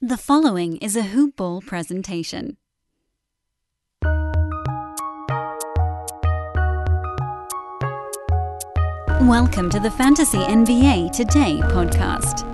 The following is a hoop ball presentation. Welcome to the Fantasy NBA Today podcast.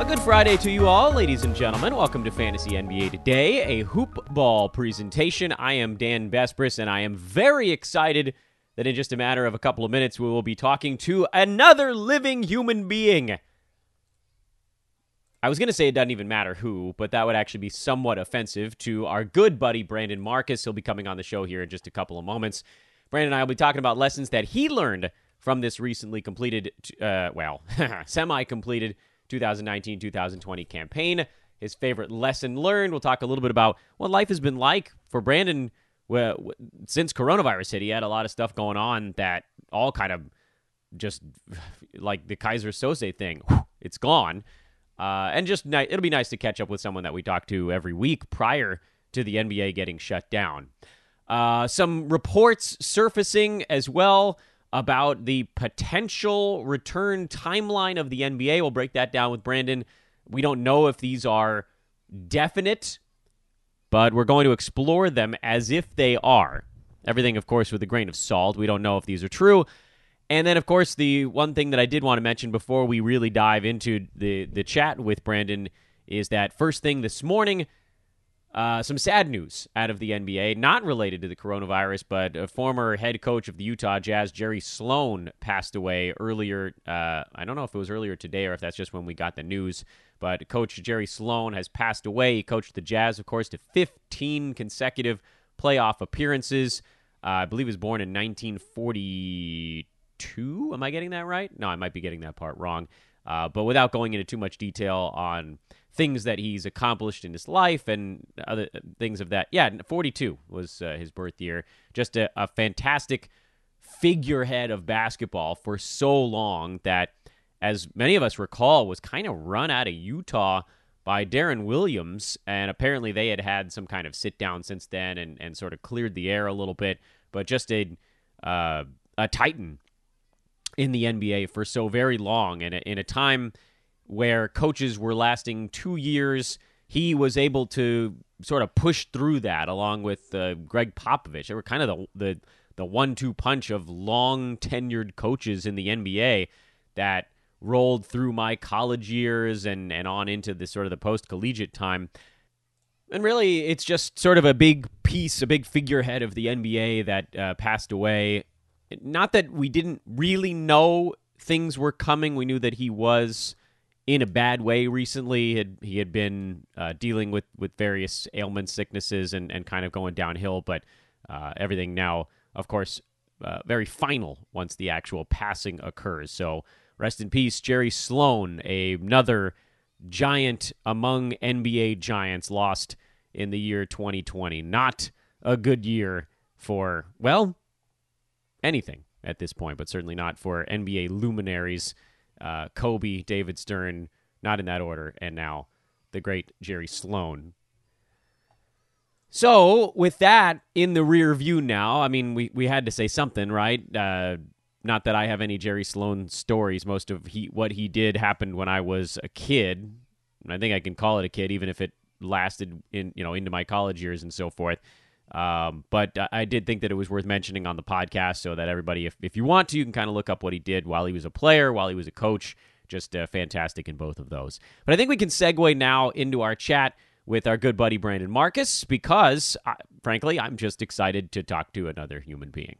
A good Friday to you all, ladies and gentlemen. Welcome to Fantasy NBA Today, a hoop ball presentation. I am Dan Besbris, and I am very excited that in just a matter of a couple of minutes, we will be talking to another living human being. I was going to say it doesn't even matter who, but that would actually be somewhat offensive to our good buddy Brandon Marcus. He'll be coming on the show here in just a couple of moments. Brandon and I will be talking about lessons that he learned from this recently completed, uh, well, semi completed 2019 2020 campaign. His favorite lesson learned. We'll talk a little bit about what life has been like for Brandon well, since coronavirus hit. He had a lot of stuff going on that all kind of just like the Kaiser Söze thing. It's gone. Uh, and just ni- it'll be nice to catch up with someone that we talk to every week prior to the NBA getting shut down. Uh, some reports surfacing as well about the potential return timeline of the NBA. We'll break that down with Brandon. We don't know if these are definite, but we're going to explore them as if they are. Everything, of course, with a grain of salt. We don't know if these are true. And then, of course, the one thing that I did want to mention before we really dive into the, the chat with Brandon is that first thing this morning, uh, some sad news out of the NBA, not related to the coronavirus, but a former head coach of the Utah Jazz, Jerry Sloan, passed away earlier. Uh, I don't know if it was earlier today or if that's just when we got the news, but Coach Jerry Sloan has passed away. He coached the Jazz, of course, to 15 consecutive playoff appearances. Uh, I believe he was born in 1942. Am I getting that right? No, I might be getting that part wrong. Uh, but without going into too much detail on things that he's accomplished in his life and other things of that. Yeah, 42 was uh, his birth year. Just a, a, fantastic figurehead of basketball for so long that, as many of us recall, was kind of run out of Utah by Deron Williams. And apparently they had had some kind of sit down since then and, and sort of cleared the air a little bit. But just a, uh, a titan in the NBA for so very long and in a time – where coaches were lasting two years. He was able to sort of push through that along with uh, Gregg Popovich. They were kind of the the, the one two punch of long tenured coaches in the NBA that rolled through my college years and, and on into the sort of the post collegiate time. And really, it's just sort of a big piece, a big figurehead of the NBA that uh, passed away. Not that we didn't really know things were coming. We knew that he was in a bad way recently. He had, he had been uh, dealing with, with various ailments, sicknesses, and, and kind of going downhill, but uh, everything now, of course, uh, very final once the actual passing occurs. So rest in peace, Jerry Sloan, another giant among NBA giants, lost in the year 2020. Not a good year for, well, anything at this point, but certainly not for NBA luminaries uh, Kobe, David Stern, not in that order, and now the great Jerry Sloan. So, with that in the rear view now, I mean, we, we had to say something, right? Uh, not that I have any Jerry Sloan stories. Most of he what he did happened when I was a kid. I think I can call it a kid, even if it lasted in you know into my college years and so forth. Um, but I did think that it was worth mentioning on the podcast so that everybody, if, if you want to, you can kind of look up what he did while he was a player, while he was a coach. Just uh, fantastic in both of those. But I think we can segue now into our chat with our good buddy Brandon Marcus because, uh, frankly, I'm just excited to talk to another human being.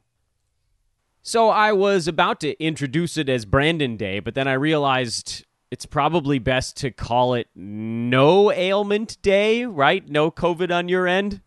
So I was about to introduce it as Brandon Day, but then I realized it's probably best to call it No Ailment Day, right? No COVID on your end.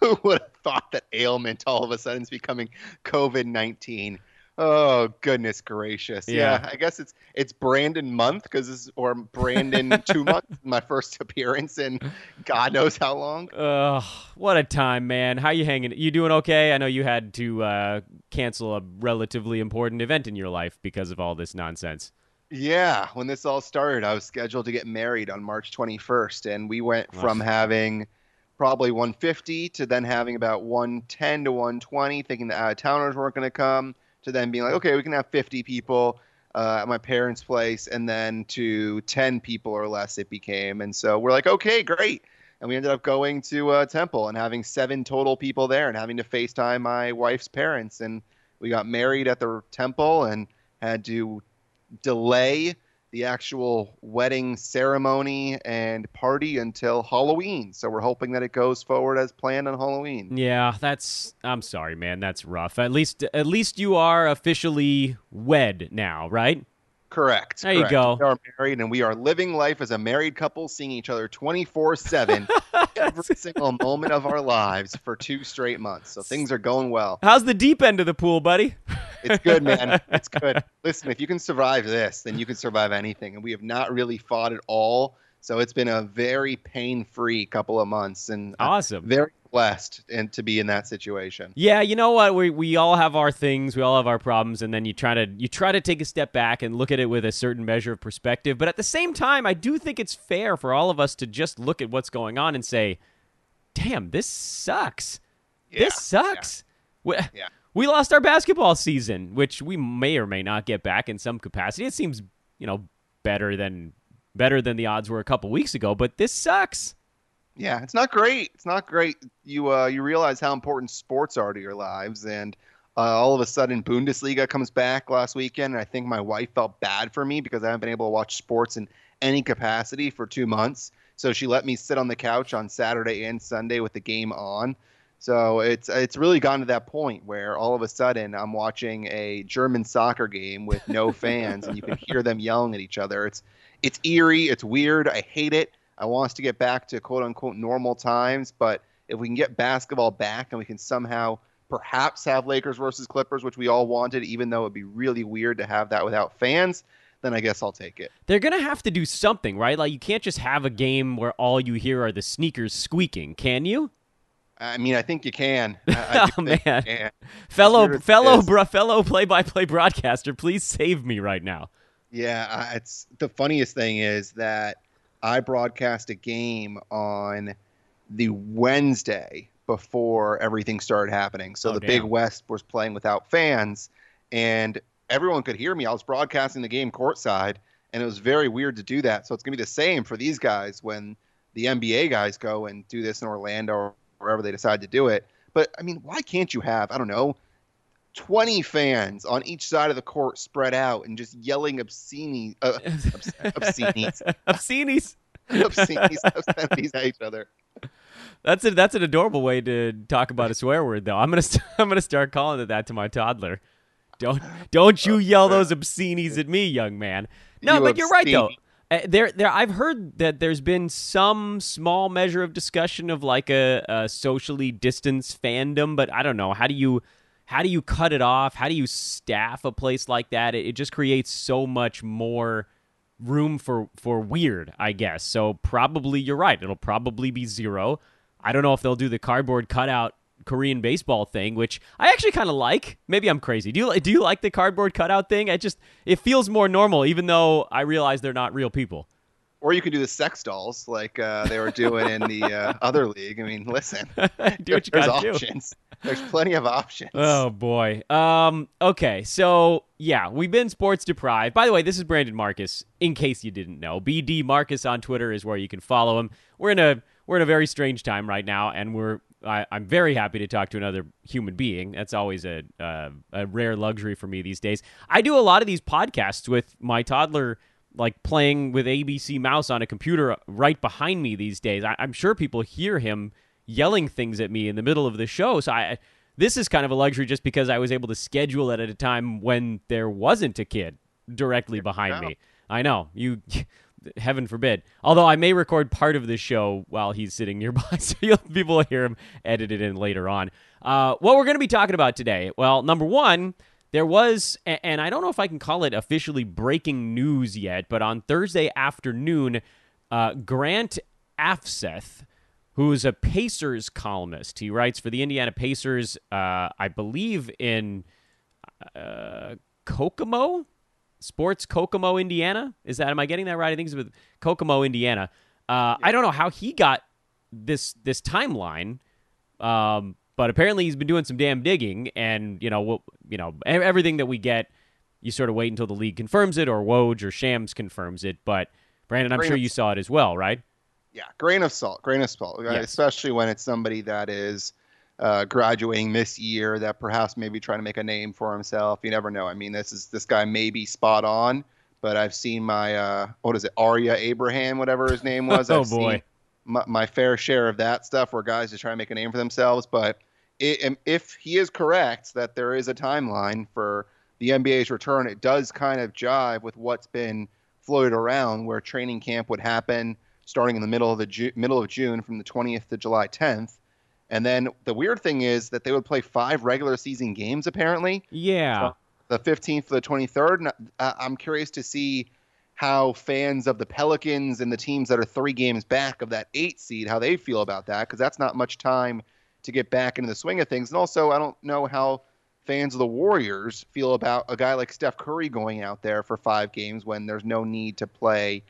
Who would have thought that ailment all of a sudden is becoming COVID nineteen? Oh goodness gracious! Yeah. yeah. I guess it's it's Brandon month because this or Brandon two months. My first appearance in God knows how long. Ugh, what a time, man! How you hanging? You doing okay? I know you had to uh, cancel a relatively important event in your life because of all this nonsense. Yeah, when this all started, I was scheduled to get married on March 21st, and we went from having probably 150 to then having about 110 to 120, thinking the out of towners weren't going to come, to then being like, okay, we can have 50 people uh, at my parents' place, and then to 10 people or less it became. And so we're like, okay, great. And we ended up going to uh, Temple and having seven total people there and having to FaceTime my wife's parents. And we got married at the temple and had to delay the actual wedding ceremony and party until Halloween. So we're hoping that it goes forward as planned on Halloween. Yeah, that's I'm sorry, man. That's rough. At least at least you are officially wed now, right? Correct. There correct. you go. We are married and we are living life as a married couple, seeing each other 24 7 every single moment of our lives for two straight months. So things are going well. How's the deep end of the pool, buddy? It's good, man. It's good. Listen, if you can survive this, then you can survive anything. And we have not really fought at all. So it's been a very pain free couple of months and Awesome. very blessed and to be in that situation. Yeah, you know what? We we all have our things, we all have our problems, and then you try to you try to take a step back and look at it with a certain measure of perspective. But at the same time, I do think it's fair for all of us to just look at what's going on and say, "Damn, this sucks. Yeah, this sucks." We, Yeah. we lost our basketball season, which we may or may not get back in some capacity. It seems, you know, better than better than the odds were a couple weeks ago, but this sucks. Yeah, it's not great. It's not great. You uh, you realize how important sports are to your lives, and uh, all of a sudden Bundesliga comes back last weekend, and I think my wife felt bad for me because I haven't been able to watch sports in any capacity for two months. So she let me sit on the couch on Saturday and Sunday with the game on. So it's it's really gone to that point where all of a sudden I'm watching a German soccer game with no fans, and you can hear them yelling at each other. It's it's eerie. It's weird. I hate it. I want us to get back to quote unquote normal times, but if we can get basketball back and we can somehow perhaps have Lakers versus Clippers, which we all wanted, even though it'd be really weird to have that without fans, then I guess I'll take it. They're going to have to do something, right? Like you can't just have a game where all you hear are the sneakers squeaking, can you? I mean, I think you can. I, I Oh, man. can. Fellow weird as it fellow bro, fellow play-by-play broadcaster, please save me right now. Yeah, it's the funniest thing is that I broadcast a game on the Wednesday before everything started happening. So Oh, the Big. West was playing without fans, and everyone could hear me. I was broadcasting the game courtside, and it was very weird to do that. So it's gonna be the same for these guys when the NBA guys go and do this in Orlando or wherever they decide to do it. But I mean, why can't you have I don't know 20 fans on each side of the court spread out and just yelling obscene, uh, obs- obscenities, Obscenies. obscenities, obscenities at each other. That's a that's an adorable way to talk about a swear word, though. I'm gonna st- I'm gonna start calling it that to my toddler. Don't don't you yell those obscenities at me, young man. No, You but you're right though. Uh, there there I've heard that there's been some small measure of discussion of like a, a socially distanced fandom, but I don't know. How do you how do you cut it off? How do you staff a place like that? It, it just creates so much more room for for weird, I guess. So probably you're right. It'll probably be zero. I don't know if they'll do the cardboard cutout Korean baseball thing, which I actually kind of like. Maybe I'm crazy. Do you do you like the cardboard cutout thing? It just it feels more normal, even though I realize they're not real people. Or you could do the sex dolls like uh, they were doing in the uh, other league. I mean, listen, do what you there's gotta do. options. There's plenty of options. Oh boy. Um. Okay. So yeah, we've been sports deprived. By the way, this is Brandon Marcus. In case you didn't know, BD Marcus on Twitter is where you can follow him. We're in a we're in a very strange time right now, and we're I, I'm very happy to talk to another human being. That's always a uh, a rare luxury for me these days. I do a lot of these podcasts with my toddler. Like playing with ABC Mouse on a computer right behind me these days. I, I'm sure people hear him yelling things at me in the middle of the show. So I, this is kind of a luxury just because I was able to schedule it at a time when there wasn't a kid directly behind me. I know you. Heaven forbid. Although I may record part of the show while he's sitting nearby, so you'll, people will hear him edited in later on. Uh, what we're going to be talking about today? Well, number one, there was, and I don't know if I can call it officially breaking news yet, but on Thursday afternoon, uh, Grant Afseth, who is a Pacers columnist, he writes for the Indiana Pacers, uh, I believe in uh, Kokomo, Sports Kokomo, Indiana. Is that am I getting that right? I think it's with Kokomo, Indiana. Uh, I don't know how he got this this timeline. Um, but apparently he's been doing some damn digging, and you know, what you know, everything that we get, you sort of wait until the league confirms it, or Woj or Shams confirms it. But Brandon, I'm Grain sure you saw it as well, right? Yeah, grain of salt, grain of salt, uh, Yes. especially when it's somebody that is uh, graduating this year that perhaps maybe trying to make a name for himself. You never know. I mean, this is this guy may be spot on, but I've seen my uh, what is it, Arya Abraham, whatever his name was. Oh, I've boy. my, my fair share of that stuff where guys just try to make a name for themselves. But if he is correct that there is a timeline for the NBA's return, it does kind of jive with what's been floated around, where training camp would happen starting in the middle of the Ju- middle of June from the 20th to July 10th. And then the weird thing is that they would play five regular season games apparently, Yeah. the 15th to the 23rd. And I- I'm curious to see how fans of the Pelicans and the teams that are three games back of that eight seed, how they feel about that, because that's not much time to get back into the swing of things. And also, I don't know how fans of the Warriors feel about a guy like Steph Curry going out there for five games when there's no need to play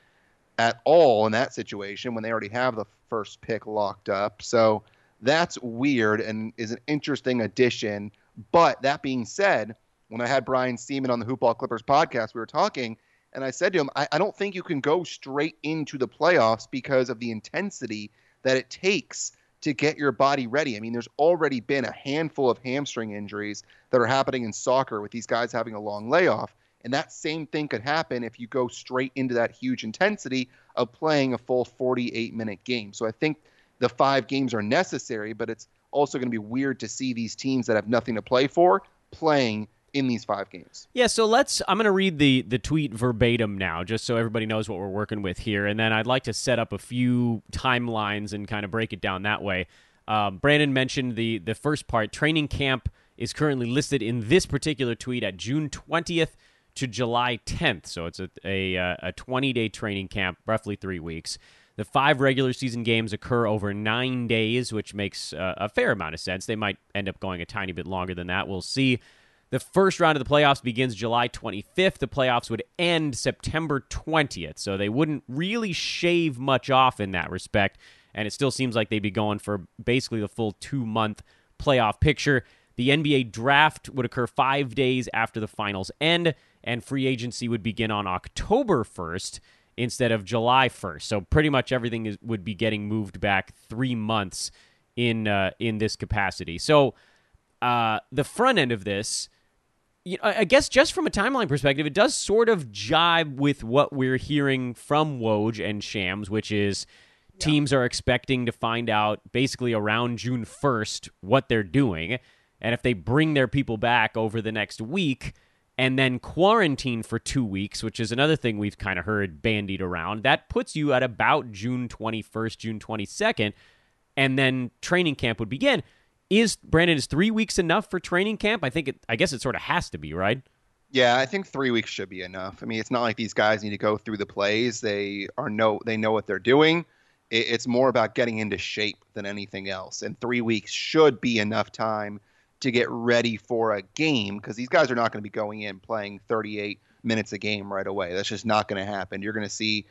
at all in that situation when they already have the first pick locked up. So that's weird and is an interesting addition. But that being said, when I had Brian Seaman on the Hoopball Clippers podcast, we were talking, and I said to him, I, I don't think you can go straight into the playoffs because of the intensity that it takes to get your body ready. I mean, there's already been a handful of hamstring injuries that are happening in soccer with these guys having a long layoff. And that same thing could happen if you go straight into that huge intensity of playing a full 48 minute game. So I think the five games are necessary, but it's also going to be weird to see these teams that have nothing to play for playing in these five games. Yeah, so let's. I'm going to read the the tweet verbatim now, just so everybody knows what we're working with here, and then I'd like to set up a few timelines and kind of break it down that way. Um, Brandon mentioned the the first part. Training camp is currently listed in this particular tweet at June 20th to July 10th, so it's a a, uh, a 20 day training camp, roughly three weeks. The five regular season games occur over nine days, which makes uh, a fair amount of sense. They might end up going a tiny bit longer than that. We'll see. The first round of the playoffs begins July 25th. The playoffs would end September 20th, so they wouldn't really shave much off in that respect. And it still seems like they'd be going for basically the full two month playoff picture. The NBA draft would occur five days after the finals end, and free agency would begin on October 1st instead of July 1st. So pretty much everything is, would be getting moved back three months in uh, in this capacity. So uh, the front end of this, you know, I I guess just from a timeline perspective, it does sort of jibe with what we're hearing from Woj and Shams, which is teams are expecting to find out basically around June 1st what they're doing. And if they bring their people back over the next week and then quarantine for two weeks, which is another thing we've kind of heard bandied around, that puts you at about June 21st, June 22nd, and then training camp would begin. Is Brandon is three weeks enough for training camp? I think it. I guess it sort of has to be, right? Yeah, I think three weeks should be enough. I mean, it's not like these guys need to go through the plays. They are no, they know what they're doing. It, it's more about getting into shape than anything else. And three weeks should be enough time to get ready for a game because these guys are not going to be going in playing 38 minutes a game right away. That's just not going to happen. You're going to see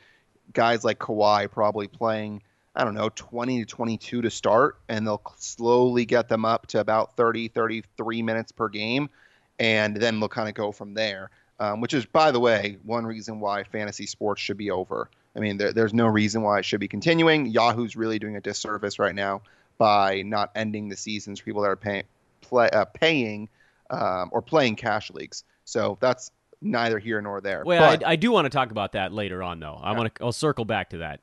guys like Kawhi probably playing, I don't know, 20 to 22 to start, and they'll slowly get them up to about 30, 33 minutes per game, and then they'll kind of go from there. Um, which is, by the way, one reason why fantasy sports should be over. I mean, there, there's no reason why it should be continuing. Yahoo's really doing a disservice right now by not ending the seasons for people that are pay, play, uh, paying um, or playing cash leagues. So that's neither here nor there. Well, But- I, I do want to talk about that later on, though. I want to. I'll circle back to that.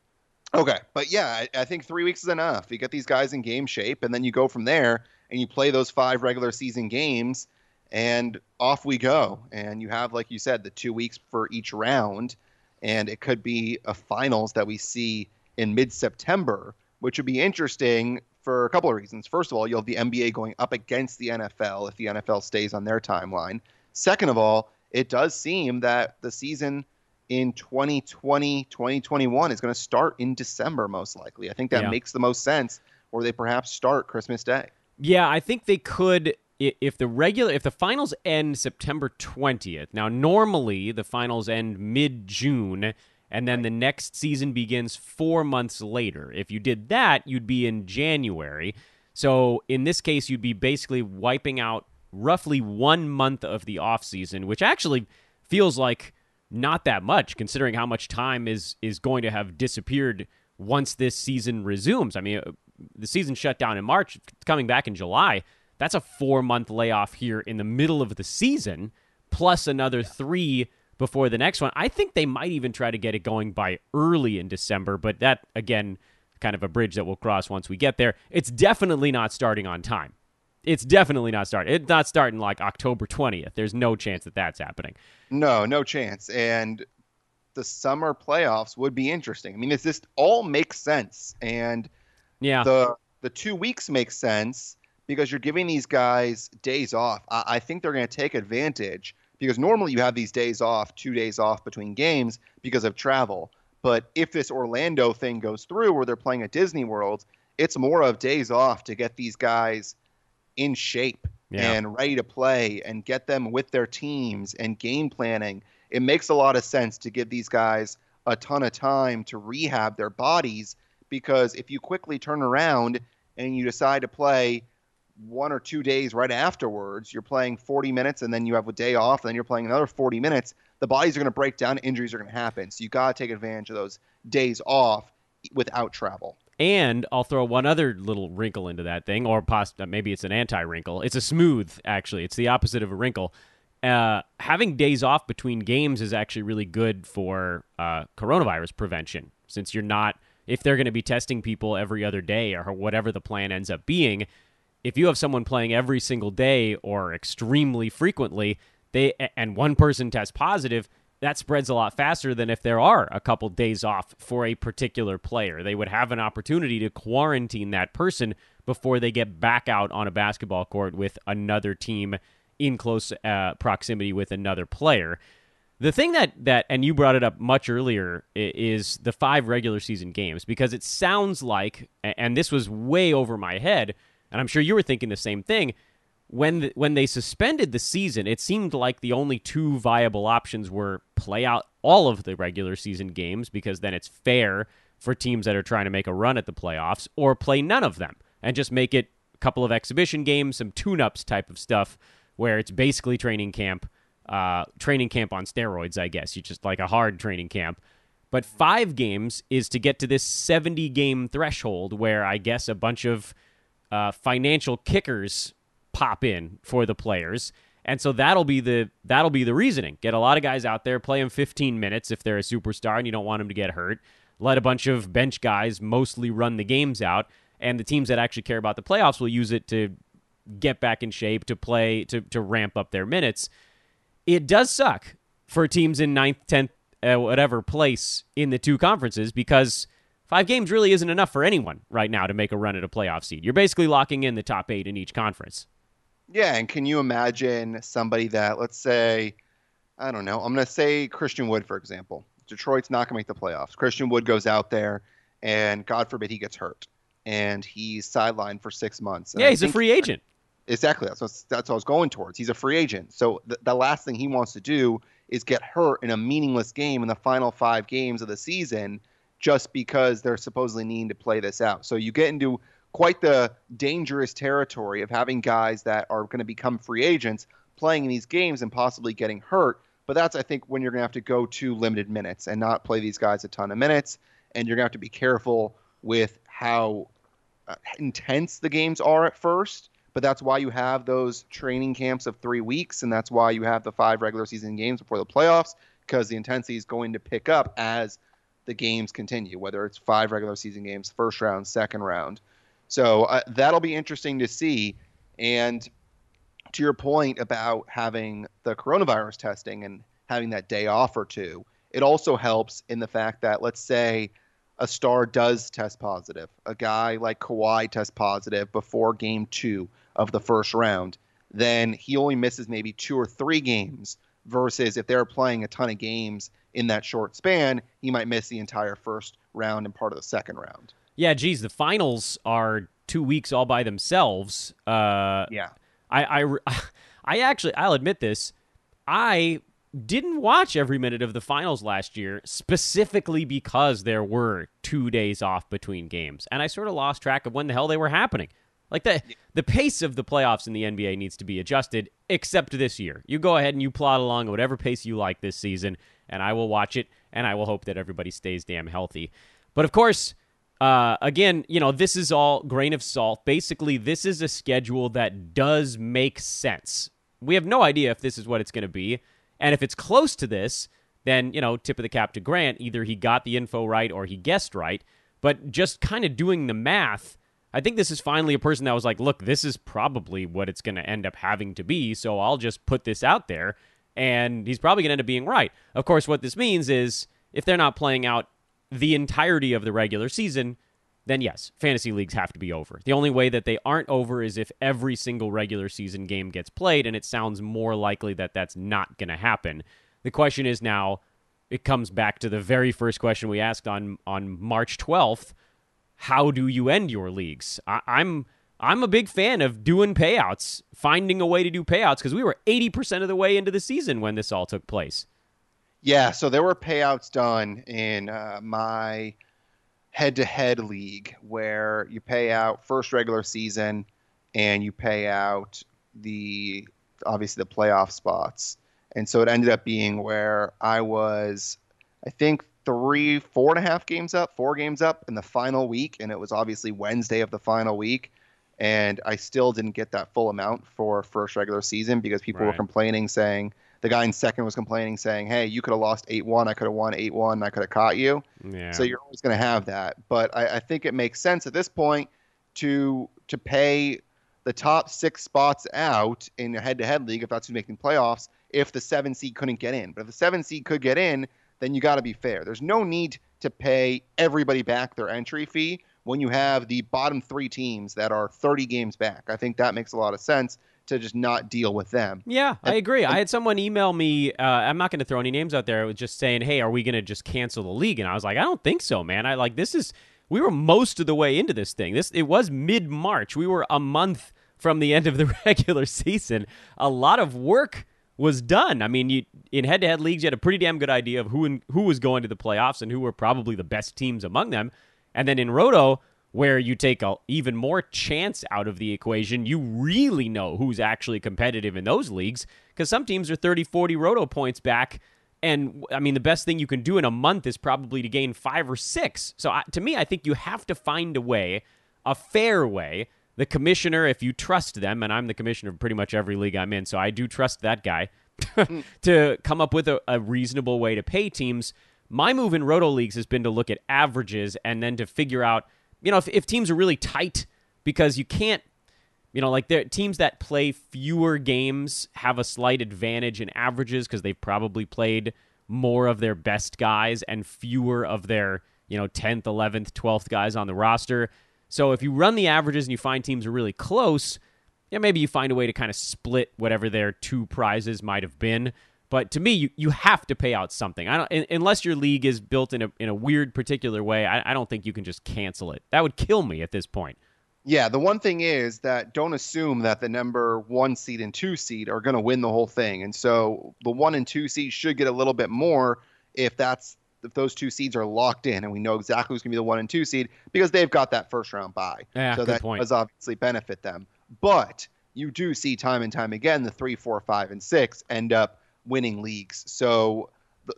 Okay, but yeah, I, I think three weeks is enough. You get these guys in game shape, and then you go from there and you play those five regular season games, and off we go. And you have, like you said, the two weeks for each round, and it could be a finals that we see in mid September, which would be interesting for a couple of reasons. First of all, you'll have the NBA going up against the NFL if the NFL stays on their timeline. Second of all, it does seem that the season in 2020 2021 is going to start in December most likely. I think that Yeah. makes the most sense or they perhaps start Christmas Day. Yeah, I think they could if the regular if the finals end September 20th. Now normally the finals end mid-June and then the next season begins four months later. If you did that, you'd be in January. So in this case, you'd be basically wiping out roughly one month of the off season, which actually feels like not that much considering how much time is is going to have disappeared once this season resumes. I mean, uh, the season shut down in March, coming back in July. That's a four month layoff here in the middle of the season, plus another three before the next one. I think they might even try to get it going by early in December, but that, again, kind of a bridge that we'll cross once we get there. It's definitely not starting on time. It's definitely not starting. It's not starting like October 20th. There's no chance that that's happening. No, no chance. And the summer playoffs would be interesting. I mean, this just all makes sense. And yeah, the the two weeks makes sense because you're giving these guys days off. I, I think they're going to take advantage because normally you have these days off, two days off between games because of travel. But if this Orlando thing goes through where they're playing at Disney World, it's more of days off to get these guys in shape yeah. and ready to play and get them with their teams and game planning. It makes a lot of sense to give these guys a ton of time to rehab their bodies because if you quickly turn around and you decide to play one or two days right afterwards, you're playing 40 minutes and then you have a day off, and then you're playing another 40 minutes. The bodies are going to break down, injuries are going to happen. So you got to take advantage of those days off without travel. And I'll throw one other little wrinkle into that thing, or uh, maybe it's an anti wrinkle. It's a smooth, actually. It's the opposite of a wrinkle. Uh, having days off between games is actually really good for uh, coronavirus prevention, since you're not, if they're going to be testing people every other day or whatever the plan ends up being, if you have someone playing every single day or extremely frequently, they and one person tests positive, that spreads a lot faster than if there are a couple days off for a particular player. They would have an opportunity to quarantine that person before they get back out on a basketball court with another team in close uh, proximity with another player. The thing that that and you brought it up much earlier is the five regular season games because it sounds like and this was way over my head and I'm sure you were thinking the same thing. When the, when they suspended the season, it seemed like the only two viable options were play out all of the regular season games because then it's fair for teams that are trying to make a run at the playoffs, or play none of them and just make it a couple of exhibition games, some tune-ups type of stuff where it's basically training camp, uh, training camp on steroids, I guess. You just like a hard training camp. But five games is to get to this 70 game threshold where I guess a bunch of uh, financial kickers pop in for the players. And so that'll be the that'll be the reasoning. Get a lot of guys out there, play them 15 minutes if they're a superstar and you don't want them to get hurt. Let a bunch of bench guys mostly run the games out, and the teams that actually care about the playoffs will use it to get back in shape, to play, to to ramp up their minutes. It does suck for teams in ninth, tenth, uh, whatever place in the two conferences because Five games really isn't enough for anyone right now to make a run at a playoff seed. You're basically locking in the top eight in each conference. Yeah, and can you imagine somebody that, let's say, I don't know, I'm going to say Christian Wood, for example. Detroit's not going to make the playoffs. Christian Wood goes out there, and God forbid he gets hurt, and he's sidelined for six months. And yeah, he's a free agent. Exactly. That's what, that's what I was going towards. He's a free agent. So the, the last thing he wants to do is get hurt in a meaningless game in the final five games of the season just because they're supposedly needing to play this out. So you get into quite the dangerous territory of having guys that are going to become free agents playing in these games and possibly getting hurt. But that's, I think, when you're going to have to go to limited minutes and not play these guys a ton of minutes. And you're going to have to be careful with how uh, intense the games are at first. But that's why you have those training camps of three weeks. And that's why you have the five regular season games before the playoffs, because the intensity is going to pick up as the games continue, whether it's five regular season games, first round, second round. So uh, that'll be interesting to see. And to your point about having the coronavirus testing and having that day off or two, it also helps in the fact that, let's say, a star does test positive, a guy like Kawhi tests positive before game two of the first round, then he only misses maybe two or three games versus if they're playing a ton of games in that short span, he might miss the entire first round and part of the second round. Yeah, geez, the finals are two weeks all by themselves. Uh, yeah, I, I, I actually, I'll admit this. I didn't watch every minute of the finals last year specifically because there were two days off between games. And I sort of lost track of when the hell they were happening. Like the the pace of the playoffs in the NBA needs to be adjusted, except this year. You go ahead and you plod along at whatever pace you like this season, and I will watch it, and I will hope that everybody stays damn healthy. But of course, uh, again, you know, this is all grain of salt. Basically, this is a schedule that does make sense. We have no idea if this is what it's going to be. And if it's close to this, then, you know, tip of the cap to Grant. Either he got the info right or he guessed right. But just kind of doing the math, I think this is finally a person that was like, look, this is probably what it's going to end up having to be. So I'll just put this out there. And he's probably going to end up being right. Of course, what this means is if they're not playing out the entirety of the regular season, then yes, fantasy leagues have to be over. The only way that they aren't over is if every single regular season game gets played, and it sounds more likely that that's not going to happen. The question is now, it comes back to the very first question we asked on on March 12th. How do you end your leagues? I, I'm I'm a big fan of doing payouts, finding a way to do payouts because we were 80% of the way into the season when this all took place. Yeah, so there were payouts done in uh, my head-to-head league where you pay out first regular season and you pay out the obviously the playoff spots. And so it ended up being where I was, I think three, four and a half games up, four games up in the final week, and it was obviously Wednesday of the final week. And I still didn't get that full amount for first regular season because people right. were complaining, saying the guy in second was complaining, saying, "Hey, you could have lost eight one. I could have won eight one. I could have caught you." Yeah. So you're always going to have that. But I, I think it makes sense at this point to to pay the top six spots out in a head-to-head league if that's who's making playoffs. If the seven seed couldn't get in, but if the seven seed could get in, then you got to be fair. There's no need to pay everybody back their entry fee when you have the bottom three teams that are 30 games back. I think that makes a lot of sense to just not deal with them. Yeah, and, I agree. And, I had someone email me. Uh, I'm not going to throw any names out there. It was just saying, "Hey, are we going to just cancel the league?" And I was like, "I don't think so, man. I like this is we were most of the way into this thing. This it was mid March. We were a month from the end of the regular season. A lot of work." was done. I mean, you, in head-to-head leagues, you had a pretty damn good idea of who in, who was going to the playoffs and who were probably the best teams among them. And then in Roto, where you take a even more chance out of the equation, you really know who's actually competitive in those leagues because some teams are 30, 40 roto points back. And I mean, the best thing you can do in a month is probably to gain five or six. So to me, I think you have to find a way, a fair way. The commissioner, if you trust them, and I'm the commissioner of pretty much every league I'm in, so I do trust that guy to come up with a, a reasonable way to pay teams. My move in roto leagues has been to look at averages and then to figure out you know, if, if teams are really tight, because you can't, you know, like teams that play fewer games have a slight advantage in averages because they've probably played more of their best guys and fewer of their, you know, 10th, 11th, 12th guys on the roster. So if you run the averages and you find teams are really close, yeah, maybe you find a way to kind of split whatever their two prizes might have been. But to me, you, you have to pay out something. I don't unless your league is built in a in a weird particular way. I, I don't think you can just cancel it. That would kill me at this point. Yeah, the one thing is that don't assume that the number one seed and two seed are going to win the whole thing, and so the one and two seeds should get a little bit more if that's if those two seeds are locked in, and we know exactly who's going to be the one and two seed because they've got that first round bye. Yeah, so that point. does obviously benefit them. But you do see time and time again the three, four, five, and six end up winning leagues. So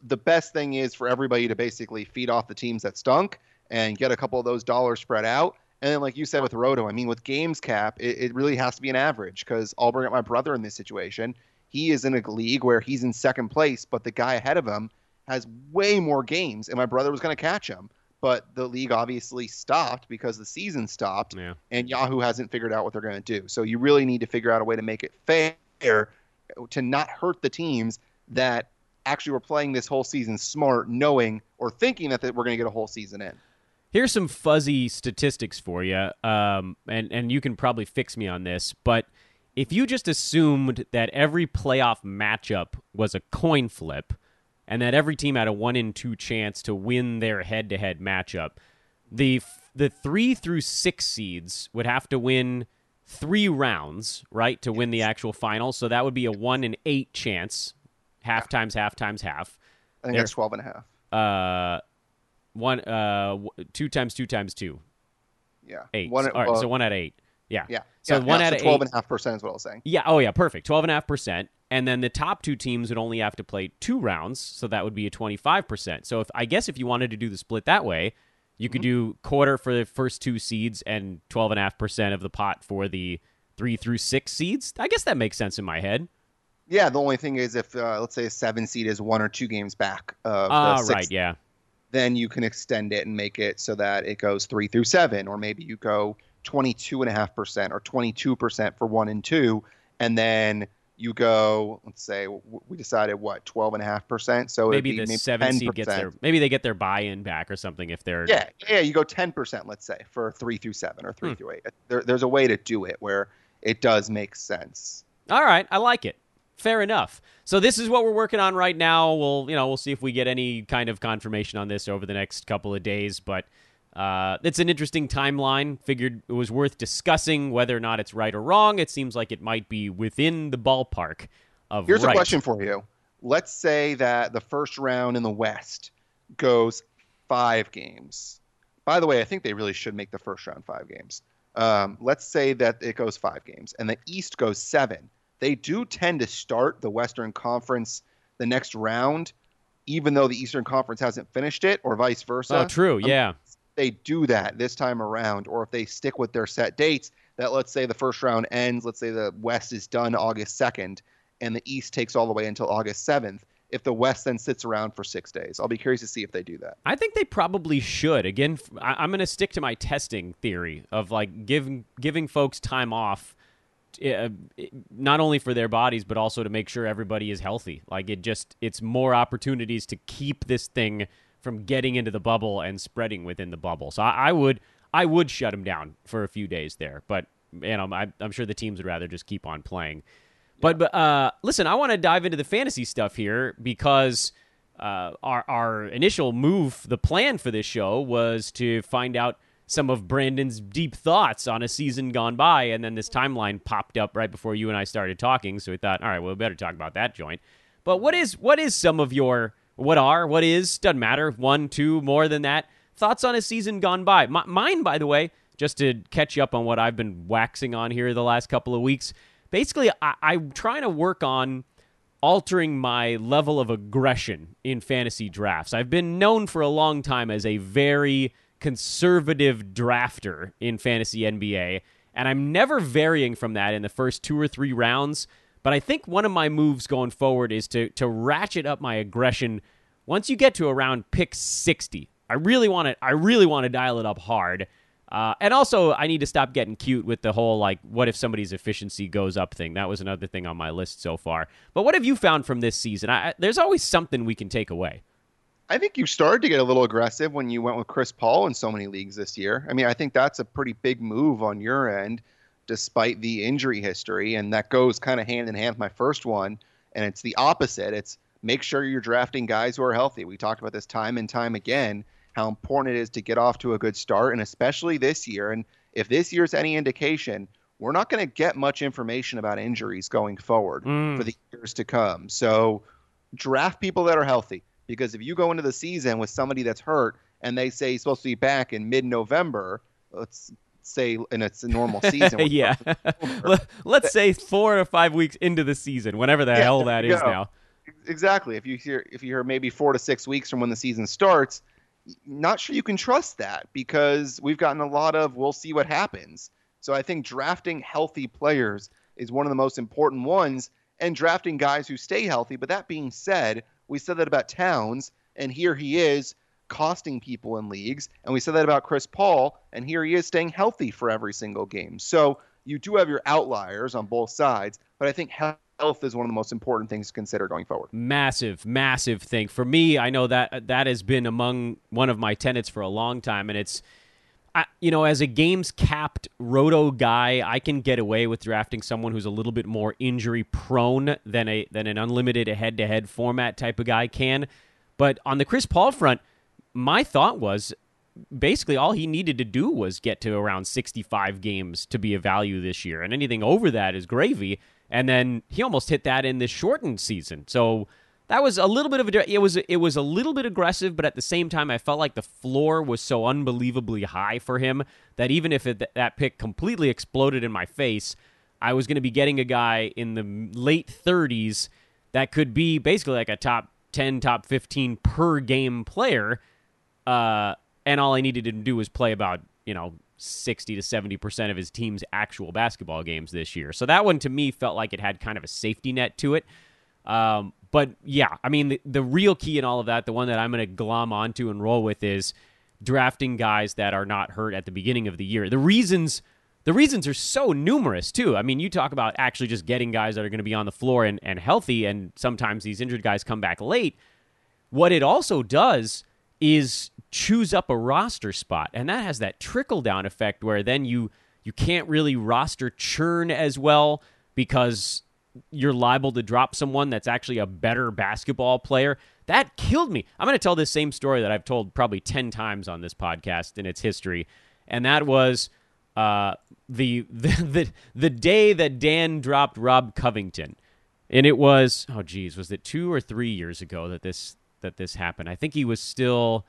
the best thing is for everybody to basically feed off the teams that stunk and get a couple of those dollars spread out. And then, like you said with Roto, I mean, with games cap, it, it really has to be an average because I'll bring up my brother in this situation. He is in a league where he's in second place, but the guy ahead of him has way more games, and my brother was going to catch him. But the league obviously stopped because the season stopped, yeah. and Yahoo hasn't figured out what they're going to do. So you really need to figure out a way to make it fair to not hurt the teams that actually were playing this whole season smart, knowing or thinking that we're going to get a whole season in. Here's some fuzzy statistics for you, um, and and you can probably fix me on this, but if you just assumed that every playoff matchup was a coin flip, and that every team had a one in two chance to win their head to head matchup, the the three through six seeds would have to win three rounds, right, to win the actual final. So that would be a one in eight chance half times half times half. I think that's 12 and a half. Uh, one, uh, two times two times two, Yeah. eight. One, All right, uh, so one out of eight. Yeah. yeah. So yeah, one yeah, out so of 12 eight. and a half percent is what I was saying. Yeah. Oh, yeah. Perfect. Twelve and a half percent, and then the top two teams would only have to play two rounds, so that would be a twenty-five percent. So if I guess if you wanted to do the split that way, you could do quarter for the first two seeds and twelve and a half percent of the pot for the three through six seeds. I guess that makes sense in my head. Yeah, the only thing is if uh, let's say a seven seed is one or two games back of Ah, the right. Yeah. then you can extend it and make it so that it goes three through seven, or maybe you go 22.5% or 22% for one and two, and then you go, let's say we decided what, 12.5%. So Maybe be the maybe seven seed gets their maybe they get their buy-in back or something if they're Yeah, yeah, you go 10%, let's say, for three through seven or three Hmm. through eight. There, there's a way to do it where it does make sense. All right, I like it. Fair enough. So this is what we're working on right now. We'll, you know, we'll see if we get any kind of confirmation on this over the next couple of days, but uh, it's an interesting timeline. Figured it was worth discussing whether or not it's right or wrong. It seems like it might be within the ballpark of Here's right. a question for you. Let's say that the first round in the West goes five games. By the way, I think they really should make the first round five games. Um, let's say that it goes five games and the East goes seven. They do tend to start the Western Conference the next round, even though the Eastern Conference hasn't finished it, or vice versa Oh, true. Um, Yeah. They do that this time around, or if they stick with their set dates, that let's say the first round ends, let's say the West is done August 2nd, and the East takes all the way until August 7th, if the West then sits around for six days. I'll be curious to see if they do that. I think they probably should. Again, I'm going to stick to my testing theory of like giving giving folks time off, uh, not only for their bodies but also to make sure everybody is healthy. Like it just it's more opportunities to keep this thing from getting into the bubble and spreading within the bubble. So I, I would I would shut them down for a few days there, but you know I, I'm sure the teams would rather just keep on playing. But but uh, listen, I want to dive into the fantasy stuff here because uh, our our initial move, the plan for this show was to find out some of Brandon's deep thoughts on a season gone by, and then this timeline popped up right before you and I started talking. So we thought, all right, well, we better talk about that joint. But what is what is some of your what are what is doesn't matter one two more than that thoughts on a season gone by? M- mine, by the way, just to catch you up on what I've been waxing on here the last couple of weeks. Basically, I, I'm trying to work on altering my level of aggression in fantasy drafts. I've been known for a long time as a very conservative drafter in fantasy NBA, and I'm never varying from that in the first two or three rounds. But I think one of my moves going forward is to to ratchet up my aggression once you get to around pick 60. I really want to I really want to dial it up hard. Uh, and also, I need to stop getting cute with the whole like, what if somebody's efficiency goes up thing. That was another thing on my list so far. But what have you found from this season? I, there's always something we can take away. I think you started to get a little aggressive when you went with Chris Paul in so many leagues this year. I mean, I think that's a pretty big move on your end, despite the injury history. And that goes kind of hand in hand with my first one. And it's the opposite. It's make sure you're drafting guys who are healthy. We talked about this time and time again, how important it is to get off to a good start, and especially this year. And if this year's any indication, we're not going to get much information about injuries going forward Mm. for the years to come. So draft people that are healthy because if you go into the season with somebody that's hurt and they say he's supposed to be back in mid-November, let's say, and it's a normal season. yeah. Let- Let's say four or five weeks into the season, whenever the Yeah, hell that is go. now. exactly. If you hear if you hear maybe four to six weeks from when the season starts, not sure you can trust that because we've gotten a lot of we'll see what happens. So I think drafting healthy players is one of the most important ones, and drafting guys who stay healthy. But that being said, we said that about Towns, and here he is costing people in leagues, and we said that about Chris Paul, and here he is staying healthy for every single game. So you do have your outliers on both sides, but I think health is one of the most important things to consider going forward. massive massive thing for me i know that that has been among one of my tenets for a long time and it's I, you know as a games capped roto guy i can get away with drafting someone who's a little bit more injury prone than a than an unlimited head to head format type of guy can but on the chris paul front my thought was basically all he needed to do was get to around 65 games to be a value this year and anything over that is gravy and then he almost hit that in this shortened season so that was a little bit of a it was it was a little bit aggressive, but at the same time, I felt like the floor was so unbelievably high for him that even if it, that pick completely exploded in my face, I was going to be getting a guy in the late 30s that could be basically like a top 10, top 15 per game player. Uh, and all I needed to do was play about you know 60 to 70 percent of his team's actual basketball games this year. So that one to me felt like it had kind of a safety net to it. Um, but yeah, I mean, the, the real key in all of that, the one that I'm going to glom onto and roll with is drafting guys that are not hurt at the beginning of the year. The reasons the reasons are so numerous too. I mean, you talk about actually just getting guys that are going to be on the floor and, and healthy, and sometimes these injured guys come back late. What it also does is choose up a roster spot, and that has that trickle down effect where then you you can't really roster churn as well because you're liable to drop someone that's actually a better basketball player. That killed me. I'm going to tell this same story that I've told probably 10 times on this podcast in its history. And that was uh, the, the, the, the day that Dan dropped Rob Covington. And it was, oh, geez, was it two or three years ago that this, that this happened? I think he was still.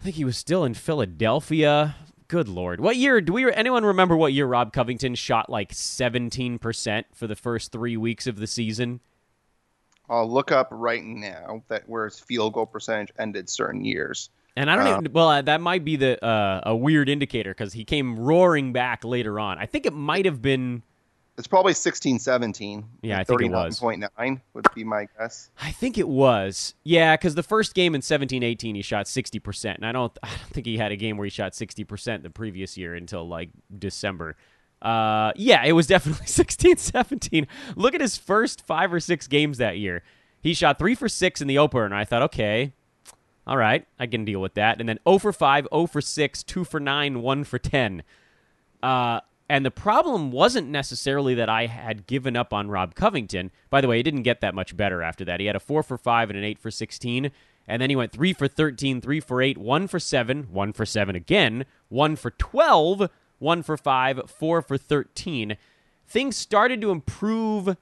I think he was still in Philadelphia Good lord. What year do we anyone remember what year Rob Covington shot like 17% for the first 3 weeks of the season? I'll look up right now that where his field goal percentage ended certain years. And I don't uh, even well uh, that might be the uh, a weird indicator cuz he came roaring back later on. I think it might have been it's probably 16, 17. Yeah, I think it was. 39.9 would be my guess. I think it was. Yeah, because the first game in 17, 18, he shot 60%. And I don't, I don't think he had a game where he shot 60% the previous year until like December. Uh, yeah, it was definitely 16, 17. Look at his first five or six games that year. He shot three for six in the opener, and I thought, okay, all right, I can deal with that. And then 0 for 5, 0 for 6, 2 for 9, 1 for 10. Uh, and the problem wasn't necessarily that I had given up on Rob Covington. By the way, he didn't get that much better after that. He had a 4 for 5 and an 8 for 16. And then he went 3 for 13, 3 for 8, 1 for 7, 1 for 7 again, 1 for 12, 1 for 5, 4 for 13. Things started to improve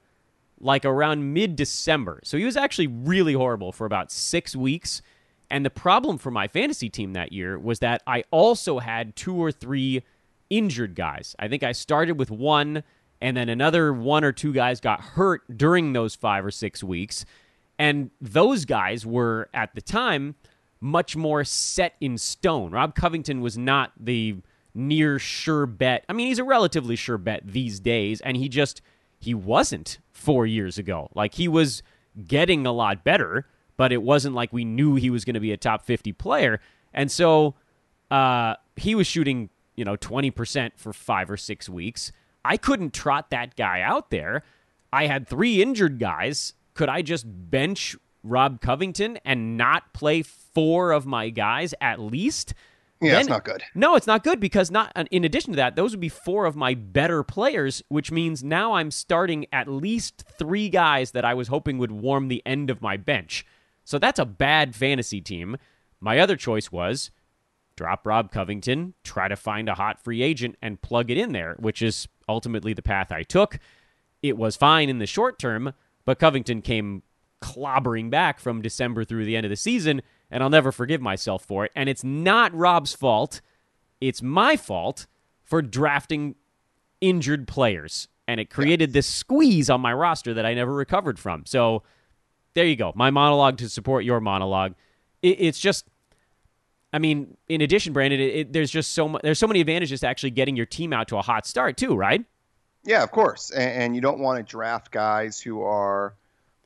like around mid December. So he was actually really horrible for about six weeks. And the problem for my fantasy team that year was that I also had two or three injured guys. I think I started with one, and then another one or two guys got hurt during those five or six weeks. And those guys were, at the time, much more set in stone. Rob Covington was not the near sure bet. I mean, he's a relatively sure bet these days, and he just he wasn't four years ago. Like he was getting a lot better, but it wasn't like we knew he was going to be a top 50 player. And so uh, he was shooting you know, 20% for five or six weeks. I couldn't trot that guy out there. I had three injured guys. Could I just bench Rob Covington and not play four of my guys at least? Yeah, then, it's not good. No, it's not good because not uh, in addition to that, those would be four of my better players, which means now I'm starting at least three guys that I was hoping would warm the end of my bench. So that's a bad fantasy team. My other choice was drop Rob Covington, try to find a hot free agent, and plug it in there, which is ultimately the path I took. It was fine in the short term, but Covington came clobbering back from December through the end of the season, and I'll never forgive myself for it. And it's not Rob's fault, it's my fault for drafting injured players. And it created this squeeze on my roster that I never recovered from. So there you go. My monologue to support your monologue. it's just I mean, in addition, Brandon, it, it, there's just so much, there's so many advantages to actually getting your team out to a hot start too, right? Yeah, of course. And, and you don't want to draft guys who are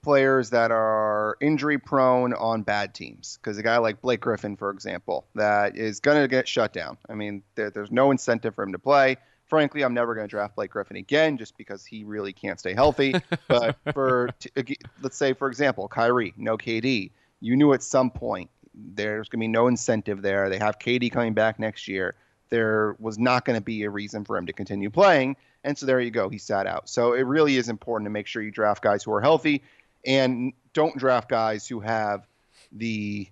players that are injury prone on bad teams. Because a guy like Blake Griffin, for example, that is going to get shut down. I mean, there, there's no incentive for him to play. Frankly, I'm never going to draft Blake Griffin again just because he really can't stay healthy. but for, let's say, for example, Kyrie, no KD, you knew at some point there's going to be no incentive there. They have KD coming back next year. There was not going to be a reason for him to continue playing. And so there you go. He sat out. So it really is important to make sure you draft guys who are healthy and don't draft guys who have the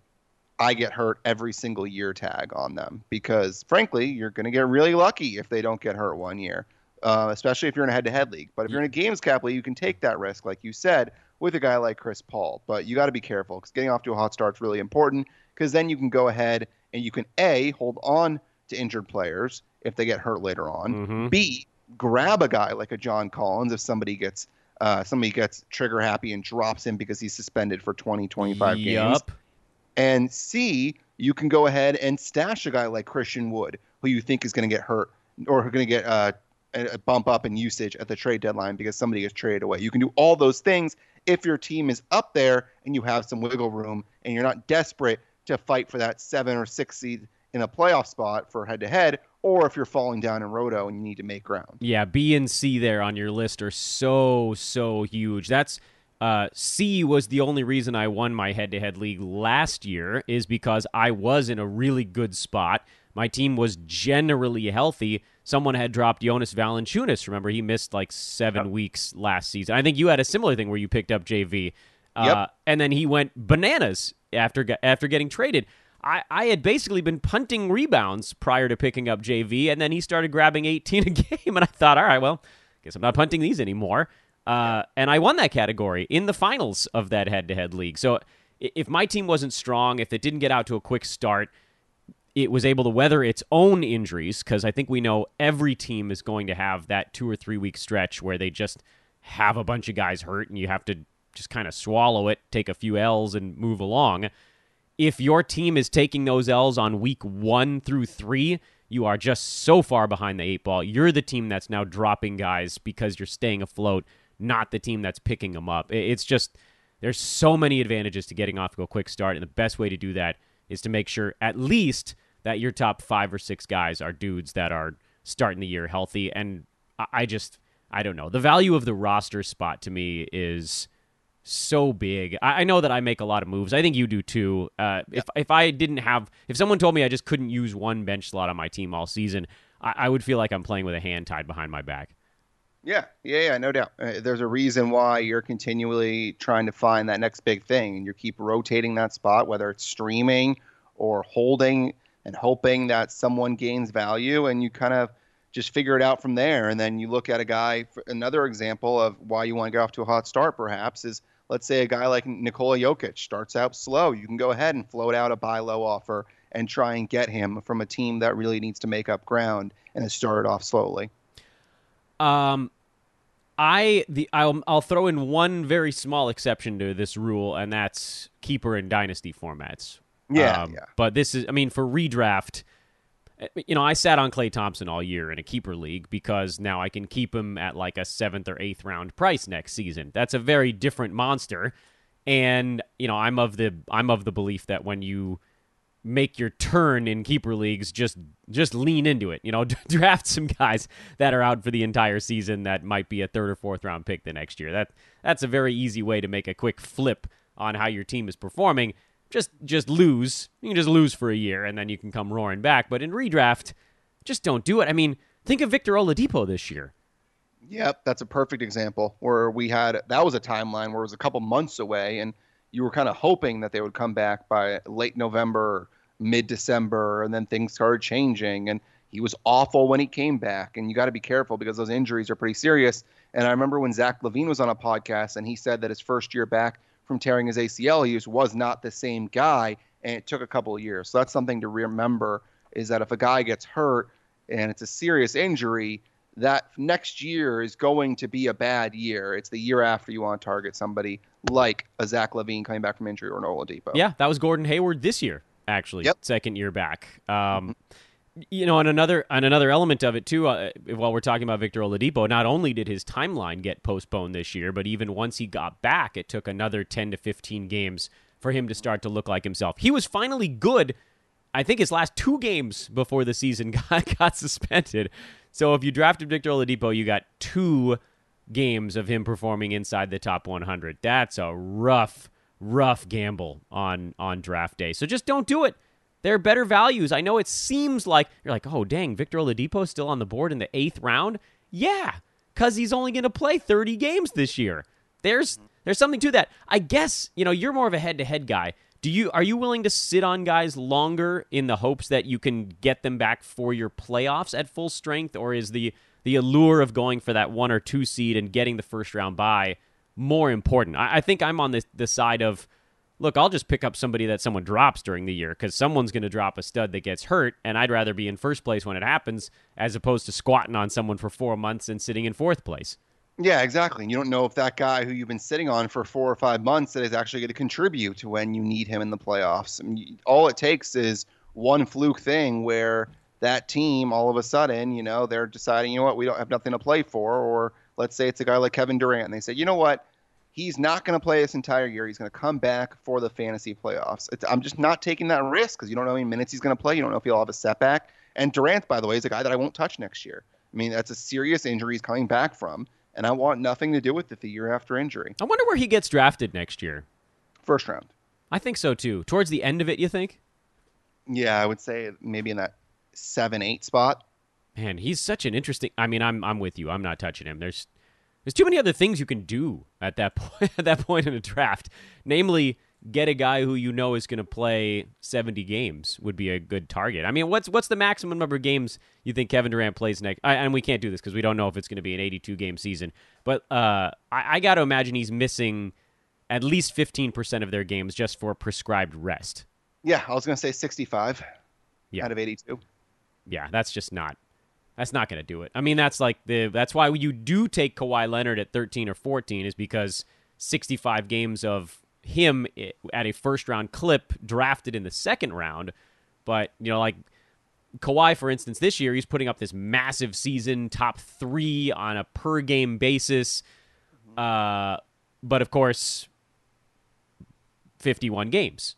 I get hurt every single year tag on them because frankly, you're going to get really lucky if they don't get hurt one year, uh, especially if you're in a head to head league. But if you're in a games cap league, you can take that risk, like you said, with a guy like Chris Paul. But you got to be careful because getting off to a hot start is really important because then you can go ahead and you can A, hold on to injured players if they get hurt later on. Mhm. B, grab a guy like a John Collins if somebody gets uh, somebody gets trigger happy and drops him because he's suspended for 20, 25 games. Yup. And C, you can go ahead and stash a guy like Christian Wood, who you think is going to get hurt or going to get uh, a a bump up in usage at the trade deadline because somebody gets traded away. You can do all those things if your team is up there and you have some wiggle room and you're not desperate to fight for that seven or six seed in a playoff spot for head to head, or if you're falling down in roto and you need to make ground. Yeah, B and C there on your list are so so huge. That's uh, C was the only reason I won my head-to-head league last year is because I was in a really good spot. My team was generally healthy. Someone had dropped Jonas Valanciunas. Remember, he missed like seven weeks last season. I think you had a similar thing where you picked up JV, uh, Yep. and then he went bananas after after getting traded. I, I had basically been punting rebounds prior to picking up JV, and then he started grabbing 18 a game, and I thought, all right, well, guess I'm not punting these anymore. Uh, and I won that category in the finals of that head-to-head league. So if my team wasn't strong, if it didn't get out to a quick start, it was able to weather its own injuries because I think we know every team is going to have that two or three week stretch where they just have a bunch of guys hurt and you have to just kind of swallow it, take a few L's, and move along. If your team is taking those L's on week one through three, you are just so far behind the eight ball. You're the team that's now dropping guys because you're staying afloat, not the team that's picking them up. It's just there's so many advantages to getting off to a quick start, and the best way to do that is to make sure at least that your top five or six guys are dudes that are starting the year healthy. And I- just I don't know the value of the roster spot to me is so big. I, I know that I make a lot of moves. I think you do too. Uh, If if I didn't have, if someone told me I just couldn't use one bench slot on my team all season, I, I would feel like I'm playing with a hand tied behind my back. Yeah, yeah, yeah, no doubt. Uh, there's a reason why you're continually trying to find that next big thing, and you keep rotating that spot, whether it's streaming or holding and hoping that someone gains value, and you kind of just figure it out from there. And then you look at a guy. Another example of why you want to get off to a hot start, perhaps, is let's say a guy like Nikola Jokic starts out slow. You can go ahead and float out a buy low offer and try and get him from a team that really needs to make up ground and has started off slowly. Um, I the I'll I'll throw in one very small exception to this rule, and that's keeper and dynasty formats. Yeah, Um, yeah. But this is, I mean, for redraft, eh, you know, I sat on Klay Thompson all year in a keeper league because now I can keep him at like a seventh or eighth round price next season. That's a very different monster, and you know, I'm of the I'm of the belief that when you make your turn in keeper leagues just just lean into it you know draft some guys that are out for the entire season that might be a third or fourth round pick the next year that that's a very easy way to make a quick flip on how your team is performing just just lose. You can just lose for a year and then you can come roaring back. But in redraft just don't do it. I mean think of Victor Oladipo this year. Yep, that's a perfect example where we had that was a timeline where it was a couple months away, and you were kind of hoping that they would come back by late November, mid December, and then things started changing. And he was awful when he came back, and you got to be careful because those injuries are pretty serious. And I remember when Zach LaVine was on a podcast, and he said that his first year back from tearing his ACL, he just was not the same guy, and it took a couple of years. So that's something to remember is that if a guy gets hurt and it's a serious injury, that next year is going to be a bad year. It's the year after you want to target somebody like a Zach LaVine coming back from injury or an Oladipo. Yeah, that was Gordon Hayward this year, actually, Yep. second year back. Um, You know, and another and another element of it too. Uh, while we're talking about Victor Oladipo, not only did his timeline get postponed this year, but even once he got back, it took another ten to fifteen games for him to start to look like himself. He was finally good. I think his last two games before the season got, got suspended. So if you drafted Victor Oladipo, you got two games of him performing inside the top 100. That's a rough, rough gamble on on draft day. So just don't do it. There are better values. I know it seems like you're like, oh dang, Victor Oladipo still on the board in the eighth round. Yeah, because he's only going to play 30 games this year. There's there's something to that. I guess you know you're more of a head-to-head guy. Do you are you willing to sit on guys longer in the hopes that you can get them back for your playoffs at full strength, or is the the allure of going for that one or two seed and getting the first round by more important. I, I think I'm on the the side of look, I'll just pick up somebody that someone drops during the year because someone's going to drop a stud that gets hurt, and I'd rather be in first place when it happens as opposed to squatting on someone for four months and sitting in fourth place. Yeah, exactly. You don't know if that guy who you've been sitting on for four or five months that is actually going to contribute to when you need him in the playoffs. I mean, all it takes is one fluke thing where that team all of a sudden, you know, they're deciding, you know what, we don't have nothing to play for, or let's say it's a guy like Kevin Durant, and they say, you know what, he's not going to play this entire year. He's going to come back for the fantasy playoffs. It's, I'm just not taking that risk because you don't know how many minutes he's going to play. You don't know if he'll have a setback. And Durant, by the way, is a guy that I won't touch next year. I mean, that's a serious injury he's coming back from, and I want nothing to do with it the year after injury. I wonder where he gets drafted next year. First round. I think so too. Towards the end of it, you think? Yeah, I would say maybe in that seven, eight spot. Man, he's such an interesting. I mean, I'm I'm with you. I'm not touching him. There's there's too many other things you can do at that point at that point in a draft. Namely, get a guy who you know is going to play 70 games would be a good target. I mean, what's what's the maximum number of games you think Kevin Durant plays next? I, and we can't do this because we don't know if it's going to be an 82 game season. But uh, I, I got to imagine he's missing at least 15% of their games just for prescribed rest. Yeah, I was going to say 65 yeah. out of 82. Yeah, that's just not that's not going to do it. I mean, that's like the that's why you do take Kawhi Leonard at 13 or 14 is because 65 games of him at a first round clip drafted in the second round, but you know like Kawhi for instance this year he's putting up this massive season top 3 on a per game basis. Uh but of course 51 games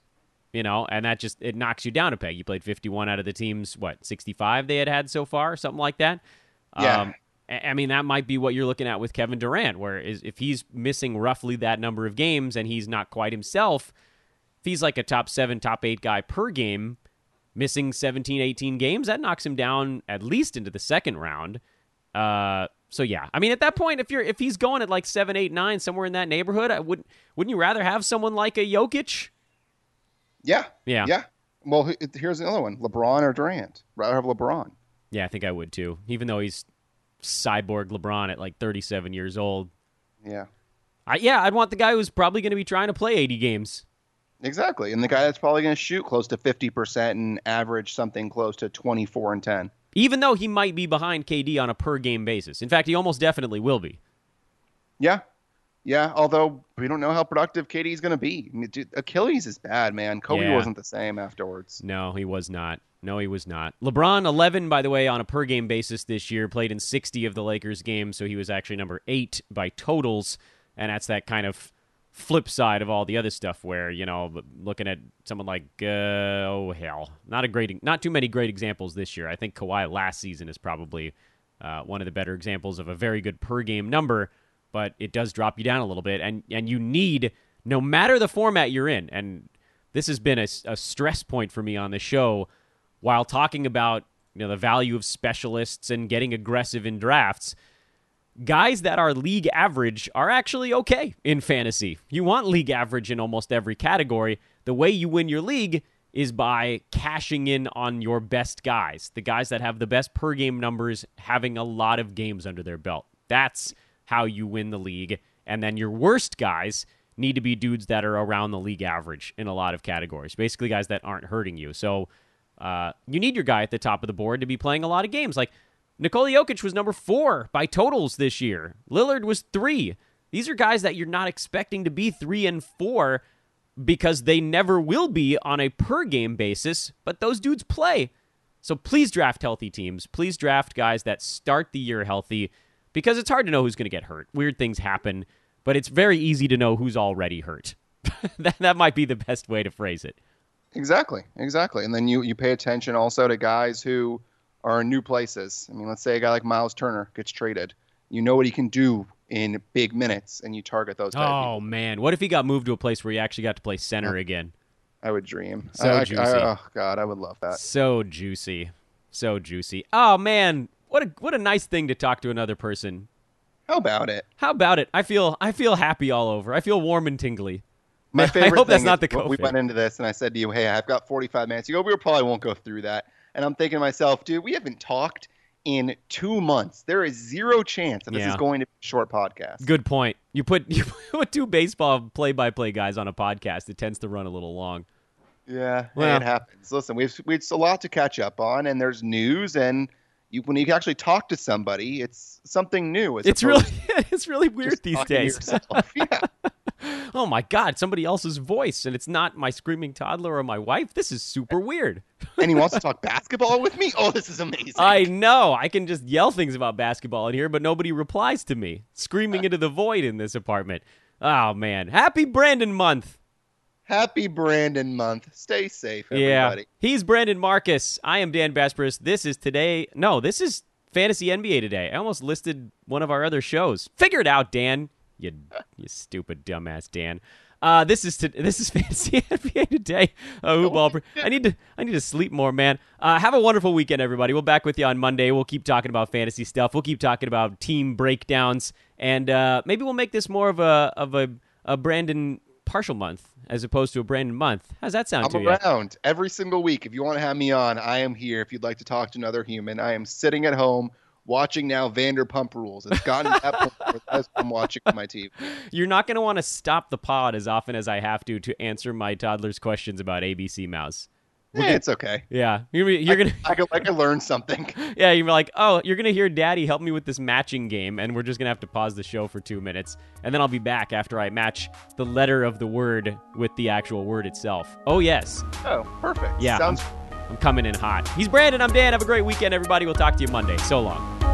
you know, and that just it knocks you down a peg. You played 51 out of the teams, what 65 they had had so far, something like that. Yeah. Um, I mean, that might be what you're looking at with Kevin Durant, where is if he's missing roughly that number of games and he's not quite himself, if he's like a top seven, top eight guy per game, missing 17, 18 games, that knocks him down at least into the second round. Uh, so yeah, I mean, at that point, if you're if he's going at like seven, eight, nine, somewhere in that neighborhood, I wouldn't wouldn't you rather have someone like a Jokic? Yeah. Yeah. Yeah. Well, here's another one: LeBron or Durant. Rather have LeBron. Yeah, I think I would too. Even though he's cyborg LeBron at like 37 years old. Yeah. I, yeah, I'd want the guy who's probably going to be trying to play 80 games. Exactly, and the guy that's probably going to shoot close to 50% and average something close to 24 and 10. Even though he might be behind KD on a per game basis. In fact, he almost definitely will be. Yeah, yeah, although we don't know how productive KD's going to be. I mean, dude, Achilles is bad, man. Kobe Yeah. wasn't the same afterwards. No, he was not. No, he was not. LeBron, 11, by the way, on a per game basis this year, played in 60 of the Lakers games, so he was actually number eight by totals. And that's that kind of flip side of all the other stuff where, you know, looking at someone like, uh, oh, hell, not a great, not too many great examples this year. I think Kawhi last season is probably uh, one of the better examples of a very good per game number, but it does drop you down a little bit. And, and you need, no matter the format you're in, and this has been a, a stress point for me on the show while talking about you know the value of specialists and getting aggressive in drafts guys that are league average are actually okay in fantasy you want league average in almost every category the way you win your league is by cashing in on your best guys the guys that have the best per game numbers having a lot of games under their belt that's how you win the league and then your worst guys need to be dudes that are around the league average in a lot of categories basically guys that aren't hurting you so uh, you need your guy at the top of the board to be playing a lot of games. Like Nikola Jokic was number four by totals this year. Lillard was three. These are guys that you're not expecting to be three and four because they never will be on a per game basis, but those dudes play. So please draft healthy teams. Please draft guys that start the year healthy because it's hard to know who's going to get hurt. Weird things happen, but it's very easy to know who's already hurt. that, that might be the best way to phrase it. Exactly, exactly. And then you you pay attention also to guys who are in new places. I mean, let's say a guy like Miles Turner gets traded. You know what he can do in big minutes, and you target those. Oh man, what if he got moved to a place where he actually got to play center again? I would dream. So I, I- juicy. I- oh God, I would love that. So juicy, so juicy. Oh man, what a what a nice thing to talk to another person. How about it? How about it? I feel I feel happy all over. I feel warm and tingly. My favorite I hope that's not the when We went into this, and I said to you, "Hey, I've got 45 minutes." You go, "We probably won't go through that." And I'm thinking to myself, dude, we haven't talked in two months. There is zero chance that this Yeah. is going to be a short podcast. Good point. You put you put two baseball play-by-play guys on a podcast. It tends to run a little long. Yeah, Well- it happens. Listen, we've we've a lot to catch up on, and there's news, and you when you actually talk to somebody, it's something new. It's really it's really weird these days. yeah, oh my god, somebody else's voice, and it's not my screaming toddler or my wife. This is super weird. and he wants to talk basketball with me. Oh, this is amazing. I know. I can just yell things about basketball in here, but nobody replies to me. Screaming into the void in this apartment. Oh man. Happy Brandon month. Happy Brandon month. Stay safe, everybody. Yeah. He's Brandon Marcus. I am Dan Besbris. This is today. No, this is Fantasy NBA today. I almost listed one of our other shows. Figure it out, Dan. You you stupid dumbass Dan. Uh, this is to, this is Fantasy NBA today. Uh? I need to I need to sleep more, man. Uh, have a wonderful weekend, everybody. We'll back with you on Monday. We'll keep talking about fantasy stuff. We'll keep talking about team breakdowns, and uh, maybe we'll make this more of a of a, a Brandon partial month as opposed to a brand new month. How's that sound I'm to you? around every single week. If you want to have me on, I am here. If you'd like to talk to another human, I am sitting at home watching now Vanderpump Rules. It's gotten to that point where I'm watching on my TV. You're not going to want to stop the pod as often as I have to to answer my toddler's questions about ABC Mouse. Eh, it's okay. Yeah, you're, you're gonna. I could, I could learn something. Yeah, you're like, oh, you're gonna hear Daddy help me with this matching game, and we're just gonna have to pause the show for two minutes, and then I'll be back after I match the letter of the word with the actual word itself. Oh yes, Oh, perfect. Yeah. Sounds I'm coming in hot. He's Brandon. I'm Dan. Have a great weekend, everybody. We'll talk to you Monday. So long.